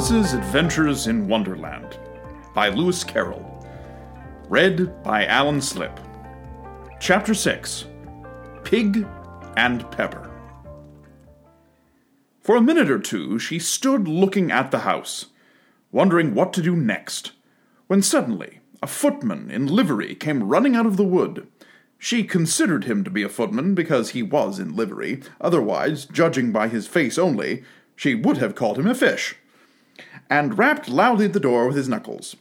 Alice's Adventures in Wonderland by Lewis Carroll. Read by Alan Slip. Chapter 6 Pig and Pepper. For a minute or two, she stood looking at the house, wondering what to do next, when suddenly a footman in livery came running out of the wood. She considered him to be a footman because he was in livery, otherwise, judging by his face only, she would have called him a fish and rapped loudly at the door with his knuckles.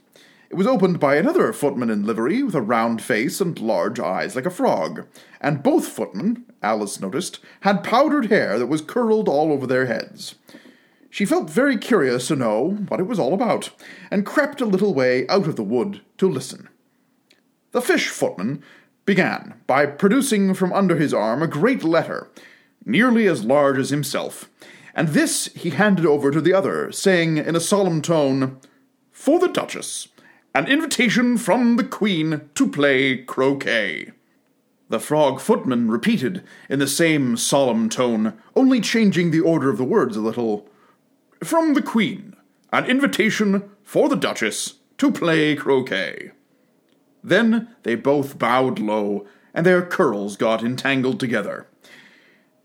It was opened by another footman in livery, with a round face and large eyes like a frog, and both footmen, Alice noticed, had powdered hair that was curled all over their heads. She felt very curious to know what it was all about, and crept a little way out of the wood to listen. The fish footman began by producing from under his arm a great letter, nearly as large as himself, and this he handed over to the other, saying in a solemn tone, For the Duchess, an invitation from the Queen to play croquet. The frog footman repeated in the same solemn tone, only changing the order of the words a little, From the Queen, an invitation for the Duchess to play croquet. Then they both bowed low, and their curls got entangled together.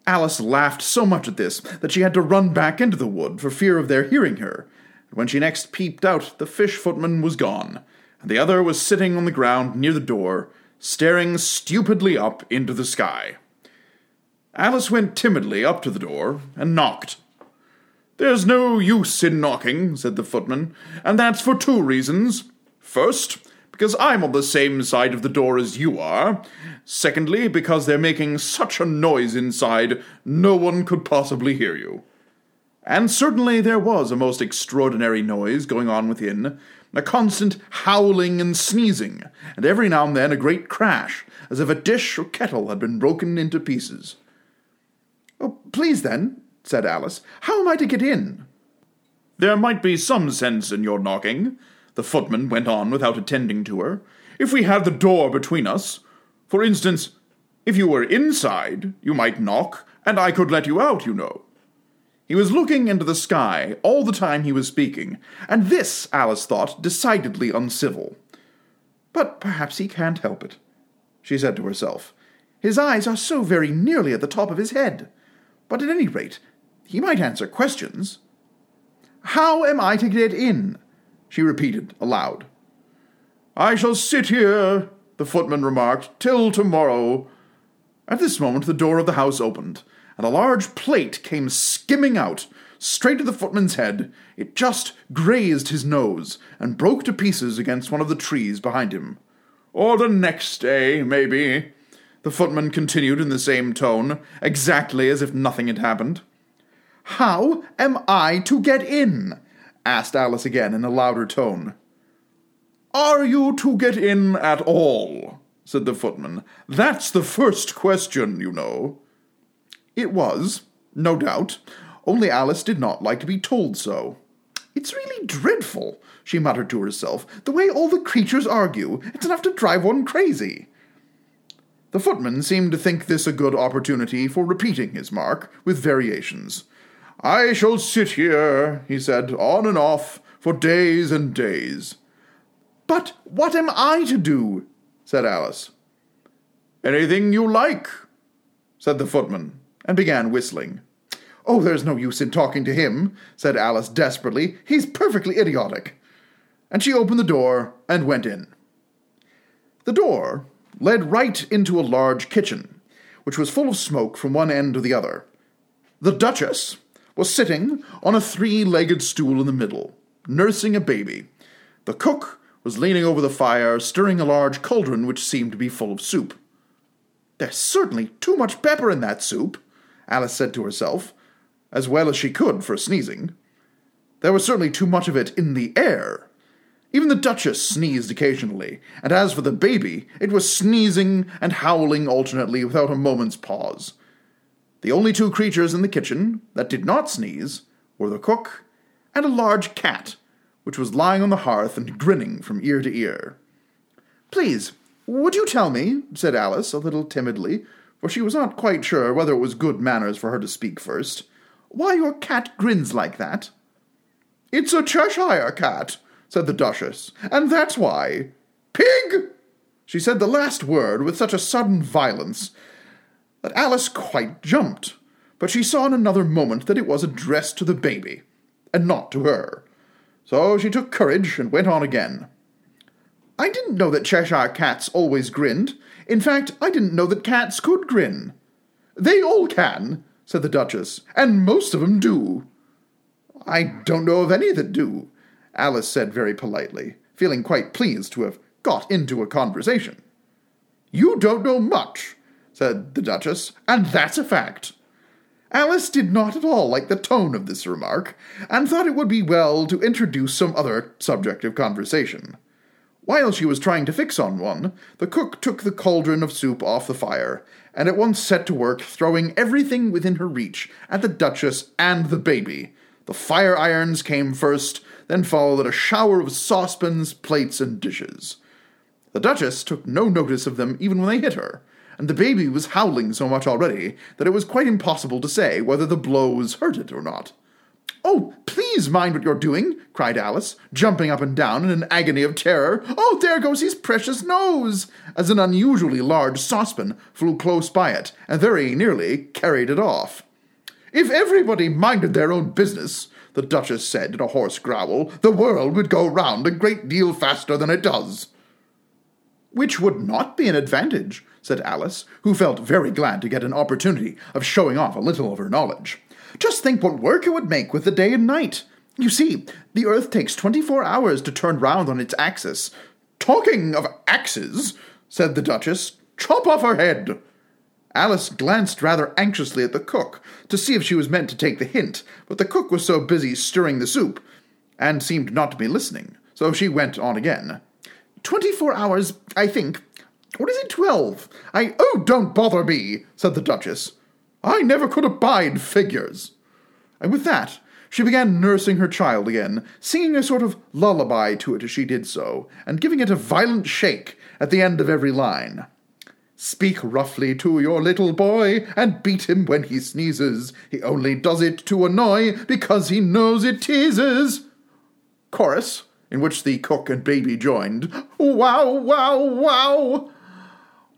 Alice laughed so much at this that she had to run back into the wood for fear of their hearing her. And when she next peeped out, the fish footman was gone, and the other was sitting on the ground near the door, staring stupidly up into the sky. Alice went timidly up to the door and knocked. There's no use in knocking, said the footman, and that's for two reasons. First, because I'm on the same side of the door as you are. Secondly, because they're making such a noise inside, no one could possibly hear you. And certainly there was a most extraordinary noise going on within, a constant howling and sneezing, and every now and then a great crash, as if a dish or kettle had been broken into pieces. Oh, please then, said Alice, how am I to get in? There might be some sense in your knocking, the footman went on without attending to her. If we had the door between us, for instance, if you were inside, you might knock, and I could let you out, you know. He was looking into the sky all the time he was speaking, and this, Alice thought, decidedly uncivil. But perhaps he can't help it, she said to herself. His eyes are so very nearly at the top of his head. But at any rate, he might answer questions. How am I to get in? She repeated aloud. I shall sit here, the footman remarked, till tomorrow. At this moment the door of the house opened, and a large plate came skimming out, straight at the footman's head. It just grazed his nose, and broke to pieces against one of the trees behind him. Or the next day, maybe, the footman continued in the same tone, exactly as if nothing had happened. How am I to get in? Asked Alice again in a louder tone. Are you to get in at all? said the footman. That's the first question, you know. It was, no doubt, only Alice did not like to be told so. It's really dreadful, she muttered to herself, the way all the creatures argue. It's enough to drive one crazy. The footman seemed to think this a good opportunity for repeating his mark, with variations. I shall sit here, he said, on and off, for days and days. But what am I to do? said Alice. Anything you like, said the footman, and began whistling. Oh, there's no use in talking to him, said Alice desperately. He's perfectly idiotic. And she opened the door and went in. The door led right into a large kitchen, which was full of smoke from one end to the other. The Duchess, was sitting on a three legged stool in the middle, nursing a baby. The cook was leaning over the fire, stirring a large cauldron which seemed to be full of soup. There's certainly too much pepper in that soup, Alice said to herself, as well as she could for sneezing. There was certainly too much of it in the air. Even the Duchess sneezed occasionally, and as for the baby, it was sneezing and howling alternately without a moment's pause. The only two creatures in the kitchen that did not sneeze were the cook and a large cat, which was lying on the hearth and grinning from ear to ear. Please, would you tell me, said Alice, a little timidly, for she was not quite sure whether it was good manners for her to speak first, why your cat grins like that? It's a Cheshire cat, said the Duchess, and that's why. Pig! She said the last word with such a sudden violence that Alice quite jumped, but she saw in another moment that it was addressed to the baby, and not to her. So she took courage and went on again. I didn't know that Cheshire cats always grinned. In fact, I didn't know that cats could grin. They all can, said the Duchess, and most of 'em do. I don't know of any that do, Alice said very politely, feeling quite pleased to have got into a conversation. You don't know much, said the Duchess, and that's a fact. Alice did not at all like the tone of this remark, and thought it would be well to introduce some other subject of conversation. While she was trying to fix on one, the cook took the cauldron of soup off the fire, and at once set to work throwing everything within her reach at the Duchess and the baby. The fire irons came first, then followed a shower of saucepans, plates, and dishes. The Duchess took no notice of them even when they hit her, and the baby was howling so much already that it was quite impossible to say whether the blows hurt it or not. Oh, please mind what you're doing, cried Alice, jumping up and down in an agony of terror. Oh, there goes his precious nose! As an unusually large saucepan flew close by it, and very nearly carried it off. If everybody minded their own business, the Duchess said in a hoarse growl, the world would go round a great deal faster than it does. Which would not be an advantage, said Alice, who felt very glad to get an opportunity of showing off a little of her knowledge. Just think what work it would make with the day and night. You see, the Earth takes twenty four hours to turn round on its axis. Talking of axes, said the Duchess, chop off her head. Alice glanced rather anxiously at the cook to see if she was meant to take the hint, but the cook was so busy stirring the soup and seemed not to be listening, so she went on again. Twenty four hours, I think. Or is it twelve? I. Oh, don't bother me, said the Duchess. I never could abide figures. And with that, she began nursing her child again, singing a sort of lullaby to it as she did so, and giving it a violent shake at the end of every line. Speak roughly to your little boy, and beat him when he sneezes. He only does it to annoy, because he knows it teases. Chorus, in which the cook and baby joined. Wow, wow, wow!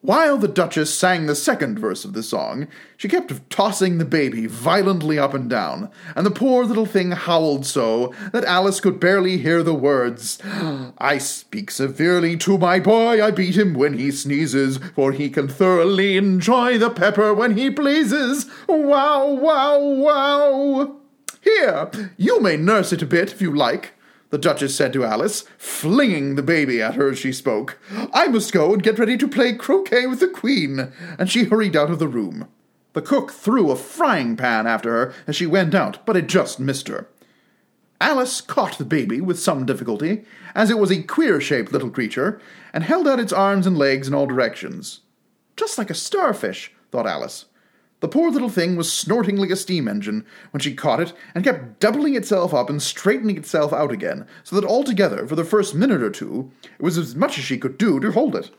While the Duchess sang the second verse of the song, she kept tossing the baby violently up and down, and the poor little thing howled so that Alice could barely hear the words. I speak severely to my boy, I beat him when he sneezes, for he can thoroughly enjoy the pepper when he pleases. Wow, wow, wow! Here, you may nurse it a bit if you like the Duchess said to Alice, flinging the baby at her as she spoke. I must go and get ready to play croquet with the Queen. And she hurried out of the room. The cook threw a frying pan after her as she went out, but it just missed her. Alice caught the baby with some difficulty, as it was a queer shaped little creature, and held out its arms and legs in all directions. Just like a starfish, thought Alice. The poor little thing was snorting like a steam engine when she caught it, and kept doubling itself up and straightening itself out again, so that altogether, for the first minute or two, it was as much as she could do to hold it.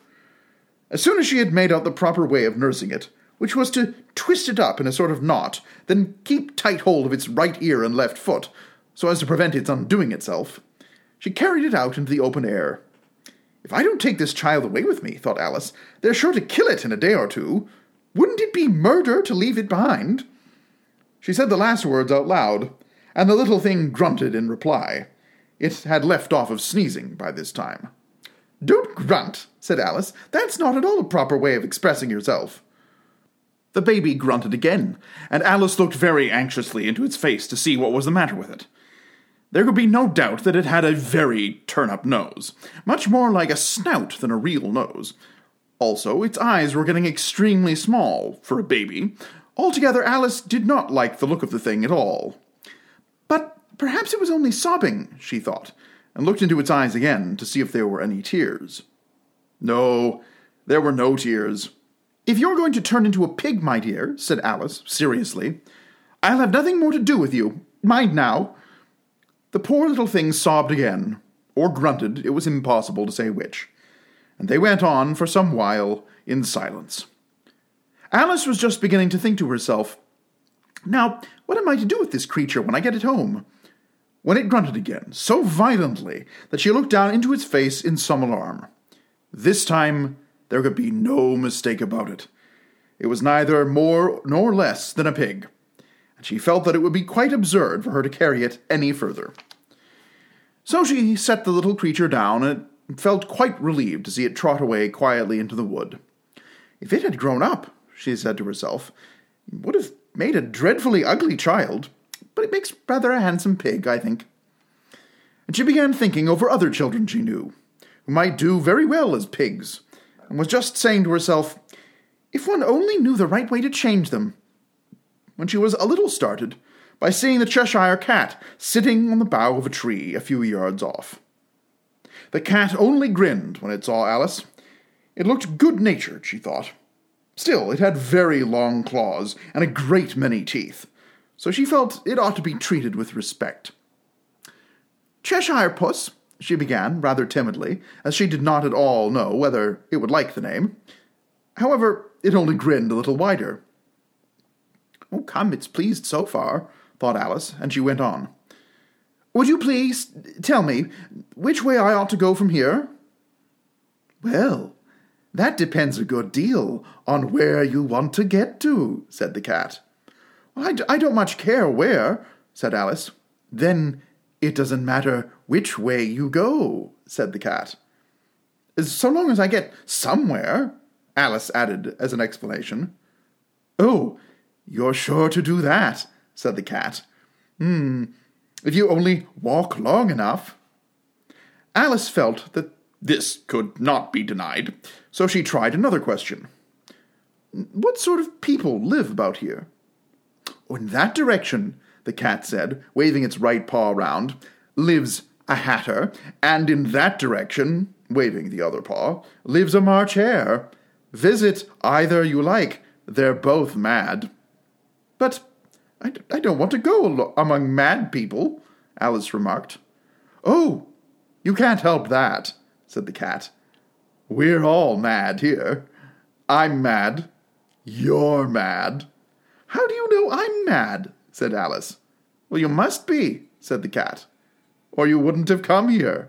As soon as she had made out the proper way of nursing it, which was to twist it up in a sort of knot, then keep tight hold of its right ear and left foot, so as to prevent its undoing itself, she carried it out into the open air. If I don't take this child away with me, thought Alice, they're sure to kill it in a day or two. Wouldn't it be murder to leave it behind? She said the last words out loud, and the little thing grunted in reply. It had left off of sneezing by this time. Don't grunt, said Alice. That's not at all a proper way of expressing yourself. The baby grunted again, and Alice looked very anxiously into its face to see what was the matter with it. There could be no doubt that it had a very turn up nose, much more like a snout than a real nose, also, its eyes were getting extremely small for a baby. Altogether, Alice did not like the look of the thing at all. But perhaps it was only sobbing, she thought, and looked into its eyes again to see if there were any tears. No, there were no tears. If you're going to turn into a pig, my dear, said Alice, seriously, I'll have nothing more to do with you. Mind now. The poor little thing sobbed again, or grunted, it was impossible to say which and they went on for some while in silence. Alice was just beginning to think to herself, Now, what am I to do with this creature when I get it home? when it grunted again, so violently that she looked down into its face in some alarm. This time there could be no mistake about it. It was neither more nor less than a pig, and she felt that it would be quite absurd for her to carry it any further. So she set the little creature down and felt quite relieved to see it trot away quietly into the wood. If it had grown up, she said to herself, it would have made a dreadfully ugly child, but it makes rather a handsome pig, I think. And she began thinking over other children she knew, who might do very well as pigs, and was just saying to herself, if one only knew the right way to change them, when she was a little started by seeing the Cheshire cat sitting on the bough of a tree a few yards off. The cat only grinned when it saw Alice. It looked good natured, she thought. Still, it had very long claws and a great many teeth, so she felt it ought to be treated with respect. Cheshire Puss, she began, rather timidly, as she did not at all know whether it would like the name. However, it only grinned a little wider. Oh, come, it's pleased so far, thought Alice, and she went on. Would you please tell me which way I ought to go from here? Well, that depends a good deal on where you want to get to, said the cat. I d- I don't much care where, said Alice. Then it doesn't matter which way you go, said the cat. So long as I get somewhere, Alice added as an explanation. Oh, you're sure to do that, said the cat. Hmm, if you only walk long enough. Alice felt that this could not be denied, so she tried another question. What sort of people live about here? Oh, in that direction, the cat said, waving its right paw round, lives a hatter, and in that direction, waving the other paw, lives a March hare. Visit either you like, they're both mad. But I, I don't want to go among mad people, Alice remarked. Oh, you can't help that, said the cat. We're all mad here. I'm mad. You're mad. How do you know I'm mad? said Alice. Well, you must be, said the cat, or you wouldn't have come here.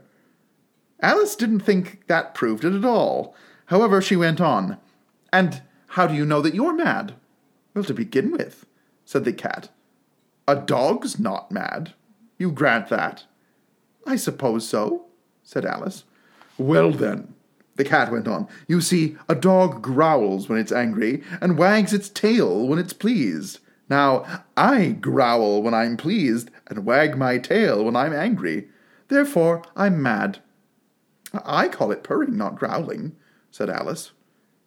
Alice didn't think that proved it at all. However, she went on. And how do you know that you're mad? Well, to begin with, said the cat. A dog's not mad. You grant that. I suppose so, said Alice. Well, then, the cat went on, you see, a dog growls when it's angry and wags its tail when it's pleased. Now, I growl when I'm pleased and wag my tail when I'm angry. Therefore, I'm mad. I call it purring, not growling, said Alice.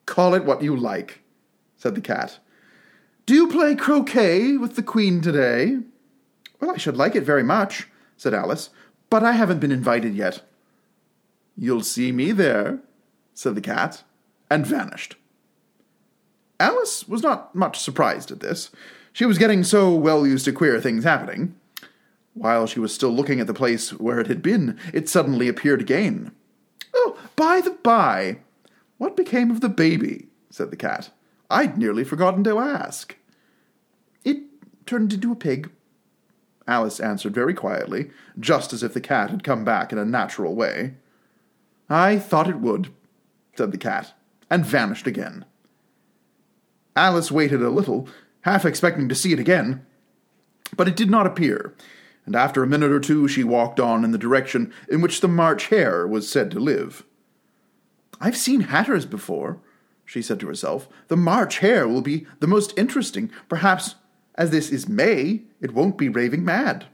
Call it what you like, said the cat. Do you play croquet with the Queen today? Well, I should like it very much, said Alice, but I haven't been invited yet. You'll see me there, said the cat, and vanished. Alice was not much surprised at this. She was getting so well used to queer things happening. While she was still looking at the place where it had been, it suddenly appeared again. Oh, by the by, what became of the baby? said the cat. I'd nearly forgotten to ask. It turned into a pig, Alice answered very quietly, just as if the cat had come back in a natural way. I thought it would, said the cat, and vanished again. Alice waited a little, half expecting to see it again, but it did not appear, and after a minute or two she walked on in the direction in which the March Hare was said to live. I've seen hatters before, she said to herself. The March Hare will be the most interesting. Perhaps, as this is May, it won't be raving mad.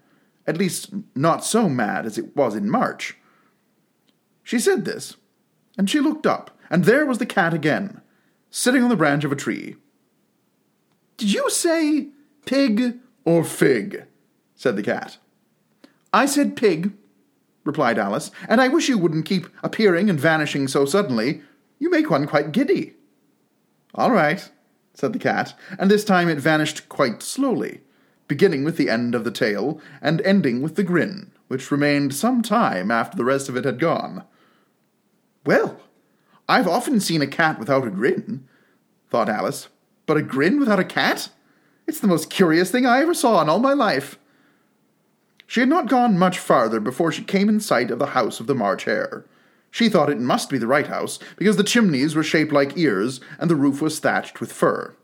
At least, not so mad as it was in March. She said this, and she looked up, and there was the cat again, sitting on the branch of a tree. Did you say pig or fig? said the cat. I said pig, replied Alice, and I wish you wouldn't keep appearing and vanishing so suddenly. You make one quite giddy. All right, said the cat, and this time it vanished quite slowly, beginning with the end of the tail and ending with the grin, which remained some time after the rest of it had gone. Well, I've often seen a cat without a grin, thought Alice, but a grin without a cat? It's the most curious thing I ever saw in all my life. She had not gone much farther before she came in sight of the house of the March Hare. She thought it must be the right house, because the chimneys were shaped like ears and the roof was thatched with fur.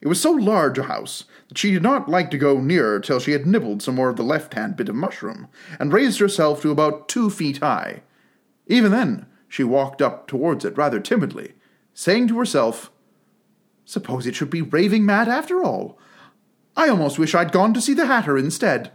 It was so large a house that she did not like to go nearer till she had nibbled some more of the left hand bit of mushroom, and raised herself to about two feet high. Even then, she walked up towards it rather timidly, saying to herself, Suppose it should be raving mad after all. I almost wish I'd gone to see the Hatter instead.